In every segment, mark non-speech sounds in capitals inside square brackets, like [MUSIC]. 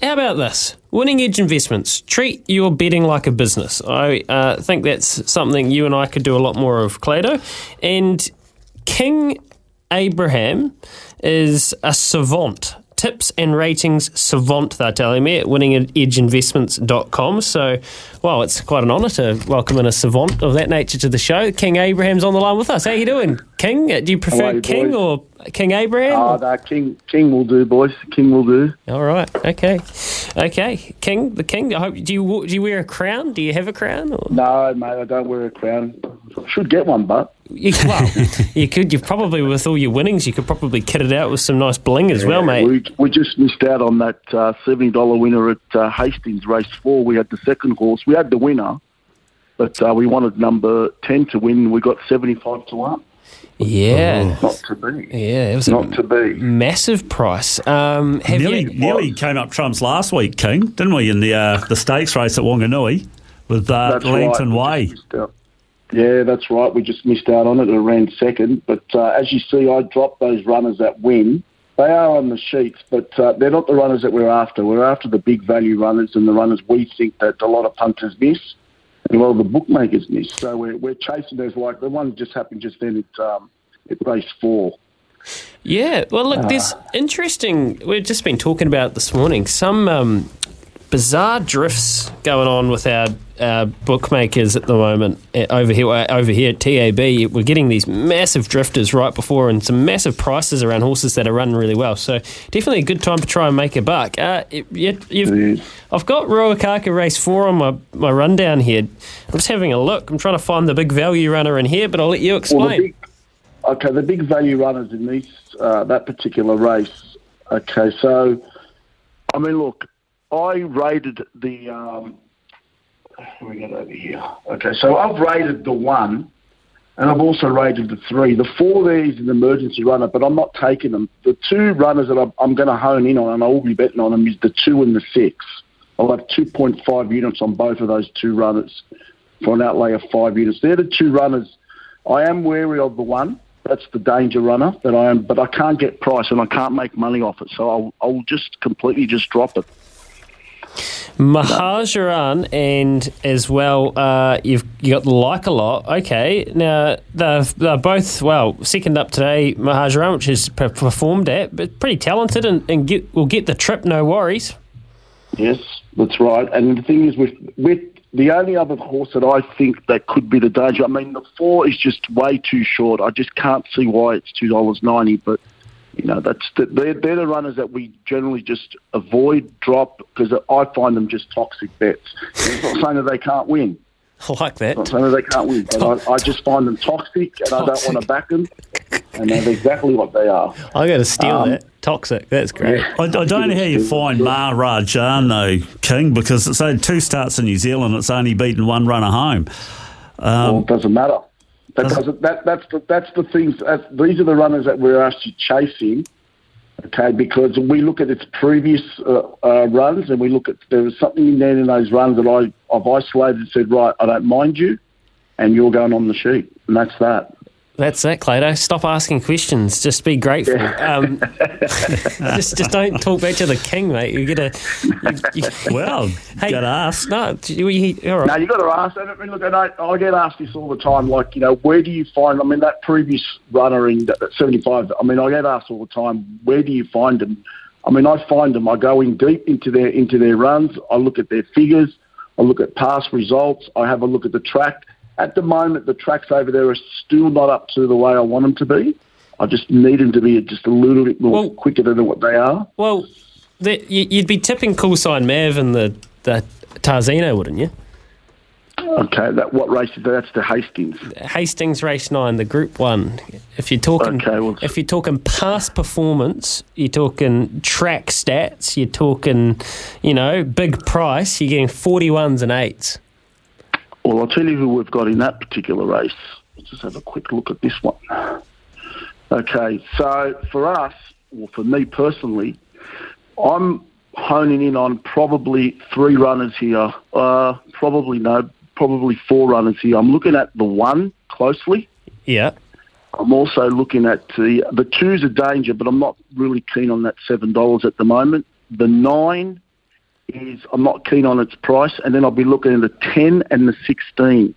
How about this? Winning Edge Investments. Treat your betting like a business. I uh, think that's something you and I could do a lot more of, Clado. And King Abraham is a savant tips and ratings savant, they're telling me, at winningedgeinvestments.com. So, well, it's quite an honour to welcome in a savant of that nature to the show. King Abraham's on the line with us. How you doing, King? Uh, do you prefer you, King boys? or King Abraham? Oh, no, King, King will do, boys. King will do. All right. Okay. Okay. King, the King. I hope. Do you do you wear a crown? Do you have a crown? Or? No, mate. I don't wear a crown. Should get one, but you, well, [LAUGHS] you could. You probably with all your winnings, you could probably kit it out with some nice bling as yeah, well, mate. We, we just missed out on that uh, seventy dollar winner at uh, Hastings race four. We had the second horse. We had the winner, but uh, we wanted number ten to win. We got seventy five to one. Yeah, not to be. Yeah, it was not to be massive price. Um, nearly, you, nearly came up trumps last week, King, didn't we? In the uh, the stakes race at Wanganui with uh, Langton right. Way. Yeah, that's right. We just missed out on it. It ran second. But uh, as you see, I dropped those runners that win. They are on the sheets, but uh, they're not the runners that we're after. We're after the big value runners and the runners we think that a lot of punters miss and a lot of the bookmakers miss. So we're, we're chasing those like the one just happened just then at, um, at race four. Yeah, well, look, there's uh, interesting. We've just been talking about this morning. Some um, bizarre drifts going on with our, our bookmakers at the moment uh, over here uh, over here at TAB. We're getting these massive drifters right before and some massive prices around horses that are running really well. So definitely a good time to try and make a buck. Uh, you, I've got Ruakaka race four on my, my rundown here. I'm just having a look. I'm trying to find the big value runner in here, but I'll let you explain. Well, the big, okay, the big value runners in this uh, that particular race. Okay, so I mean, look, I rated the. Um, we get over here. Okay, so I've rated the one, and I've also rated the three. The four there is an emergency runner, but I'm not taking them. The two runners that I'm, I'm going to hone in on, and I will be betting on them, is the two and the six. I'll have 2.5 units on both of those two runners for an outlay of five units. They're the two runners. I am wary of the one. That's the danger runner that I am, but I can't get price and I can't make money off it. So I'll, I'll just completely just drop it. Mahajaran and as well, uh, you've you got like a lot. Okay, now they're, they're both well second up today. Mahajaran, which has performed at, but pretty talented and, and get, will get the trip, no worries. Yes, that's right. And the thing is, with with the only other horse that I think that could be the danger. I mean, the four is just way too short. I just can't see why it's two dollars ninety, but you know, that's the, they're, they're the runners that we generally just avoid, drop, because I find them just toxic bets. It's not saying that they can't win. [LAUGHS] I like that. It's not saying that they can't win. But I, I, just find them toxic, and toxic. I don't want to back them. And that's exactly what they are. I got to steal um, that. Toxic. That's great. Yeah. I, I, don't know how you find Maharajan though, King, because it's only two starts in New Zealand. It's only beaten one runner home. Um, well, it doesn't matter. That doesn't, that, that's the that's the things. That's, these are the runners that we're actually chasing. Okay, because we look at its previous uh, uh, runs and we look at there was something in there in those runs that I I've isolated and said right I don't mind you, and you're going on the sheet, and that's that. That's it, Clado. Stop asking questions. Just be grateful. Yeah. Um, [LAUGHS] just, just don't talk back to the king, mate. You get a. You, you, well, hey, got to ask. No, you, you, all right. No, you got to ask. I mean, look, I, I get asked this all the time. Like, you know, where do you find? I mean, that previous runner in seventy-five. I mean, I get asked all the time. Where do you find them? I mean, I find them. I go in deep into their into their runs. I look at their figures. I look at past results. I have a look at the track at the moment, the tracks over there are still not up to the way I want them to be. I just need them to be just a little bit more well, quicker than what they are. Well, the, you'd be tipping Cool Sign Mav and the, the Tarzino, wouldn't you? Okay, that what race is that? That's the Hastings. Hastings Race Nine, the Group One. If you're talking, Okay, well- if you're talking past performance, you're talking track stats, you're talking, you know, big price. You're getting forty ones and eights. Well, I'll tell you who we've got in that particular race. Let's just have a quick look at this one. Okay, so for us, or for me personally, I'm honing in on probably three runners here. Uh, probably no, probably four runners here. I'm looking at the one closely. Yeah. I'm also looking at the the two's a danger, but I'm not really keen on that seven dollars at the moment. The nine is I'm not keen on its price, and then I'll be looking at the ten and the sixteen.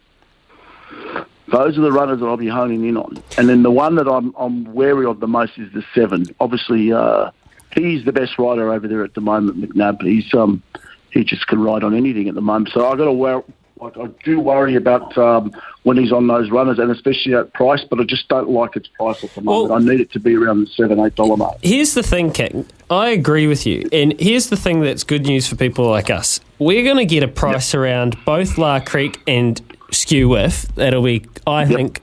Those are the runners that I'll be honing in on, and then the one that I'm I'm wary of the most is the seven. Obviously, uh, he's the best rider over there at the moment, McNabb. He's um he just can ride on anything at the moment. So I've got to. Like I do worry about um, when he's on those runners, and especially at price. But I just don't like its price at the moment. Well- I need it to be around the seven, eight dollar mark. Here's the thing, King. I agree with you. And here's the thing that's good news for people like us. We're going to get a price around both La Crique and Skew Whiff. That'll be, I think,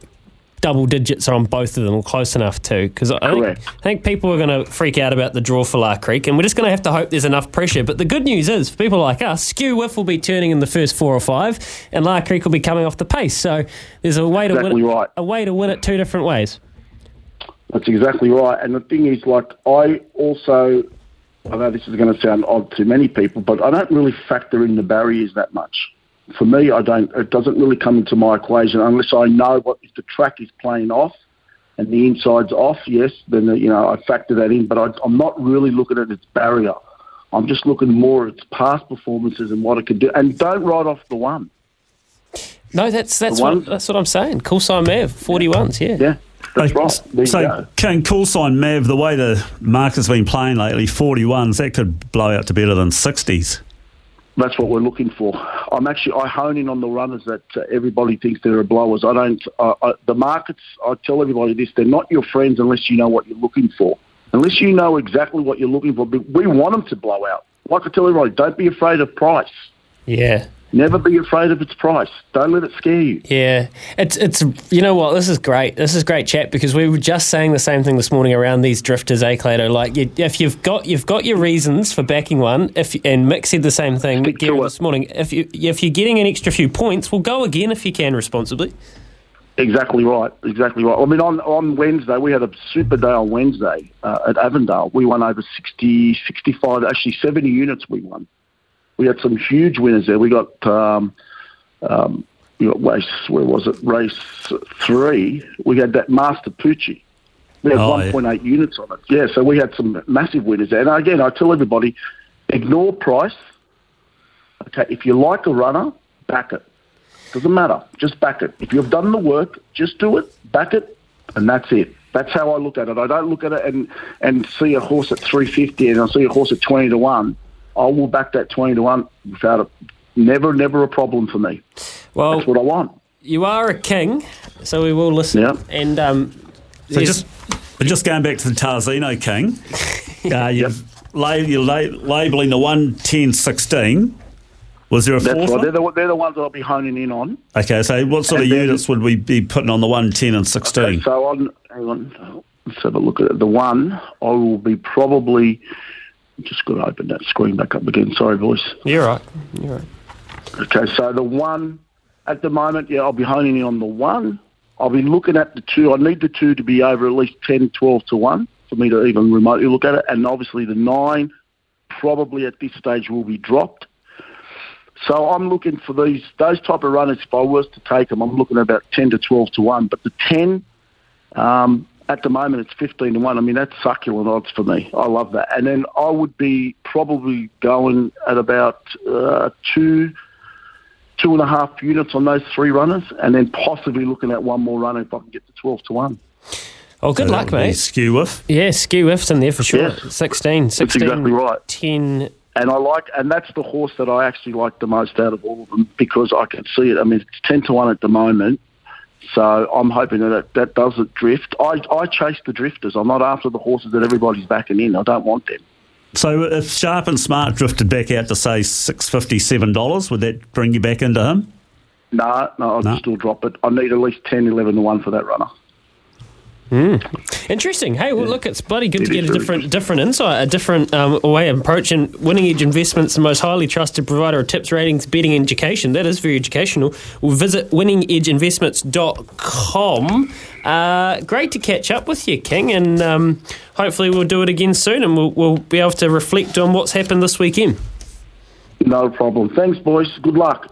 double digits are on both of them, or close enough to. Because I think, I think people are going to freak out about the draw for La Crique, and we're just going to have to hope there's enough pressure. But the good news is, for people like us, Skew Whiff will be turning in the first four or five, and La Crique will be coming off the pace. So there's a way to Exactly win it, right. a way to win it two different ways. That's exactly right. And the thing is, like, I also, I know this is going to sound odd to many people, but I don't really factor in the barriers that much. For me, I don't. It doesn't really come into my equation unless I know what if the track is playing off and the inside's off. Yes, then uh, you know I factor that in. But I, I'm not really looking at its barrier. I'm just looking more at its past performances and what it can do. And don't write off the one. No, that's that's The what, that's what I'm saying. Cool sign Mav, 41s, yeah. Yeah, that's right. There so, go. King Cool Sign Mav, the way the market's been playing lately, 41s, that could blow out to better than 60s. That's what we're looking for. I'm actually I hone in on the runners that uh, everybody thinks they're blowers. I don't. Uh, I, the markets. I tell everybody this: they're not your friends unless you know what you're looking for. Unless you know exactly what you're looking for. But we want them to blow out. Like I tell everybody, don't be afraid of price. Yeah. Never be afraid of its price. Don't let it scare you. Yeah, it's it's you know what this is great. This is great chat because we were just saying the same thing this morning around these drifters, eh, Clado? Like you, if you've got you've got your reasons for backing one, if and Mick said the same thing, Stick Mick to Guerra it. this morning. If you if you're getting an extra few points, well, go again if you can responsibly. Exactly right. Exactly right. I mean, on, on Wednesday, we had a super day on Wednesday uh, at Avondale. We won over 60, 65, actually 70 units we won. We had some huge winners there. We got, um, um, we got race, where was it? Race three. We had that Master Pucci. We had Oh, yeah. 1.8 units on it. Yeah, so we had some massive winners there. And again, I tell everybody, ignore price. Okay, if you like a runner, back it. Doesn't matter. Just back it. If you've done the work, just do it, back it, and that's it. That's how I look at it. I don't look at it and, and see a horse at 350 and I see a horse at 20 to 1. I will back that 20 to 1 without a, never, never a problem for me. Well, That's what I want. you are a king, so we will listen. Yeah. And um, So just, but just going back to the Tarzino King, [LAUGHS] uh, you've la- you're la- labelling the 110 16. Was there a That's fourth right. They're the, they're the ones I'll be honing in on. Okay, so what sort of And then- units would we be putting on the 110 and 16? So on, hang on, let's have a look at it. The one, I will be probably, just going to open that screen back up again. Sorry, voice. you're right. You're right. Okay, so the one at the moment, yeah, I'll be honing in on the one. I'll be looking at the two. I need the two to be over at least 10, 12 to 1 for me to even remotely look at it. And obviously the nine probably at this stage will be dropped. So I'm looking for these those type of runners. If I was to take them, I'm looking at about 10 to 12 to 1. But the 10, um, at the moment, it's 15 to 1. I mean, that's succulent odds for me. I love that. And then I would be probably going at about uh, two two and a half units on those three runners, and then possibly looking at one more runner if I can get to 12 to 1. Oh, good So luck, that would be mate. Skew Whiff. Yeah, Skew Whiff's in there for sure. Yes. 16, 16, exactly right. 10. And I like, and that's the horse that I actually like the most out of all of them because I can see it. I mean, it's 10 to 1 at the moment. So I'm hoping that it, that doesn't drift. I, I chase the drifters. I'm not after the horses that everybody's backing in. I don't want them. So if Sharp and Smart drifted back out to say six fifty seven dollars, would that bring you back into him? No, no, I'd No. still drop it. I need at least 10, 11 to 1 for that runner. Interesting. Hey, well, look, it's bloody good to get a different different insight, a different um, way of approaching Winning Edge Investments, the most highly trusted provider of tips, ratings, betting, education. That is very educational. We'll visit winningedgeinvestments.com. Uh, great to catch up with you, King, and um, hopefully we'll do it again soon and we'll, we'll be able to reflect on what's happened this weekend. No problem. Thanks, boys. Good luck.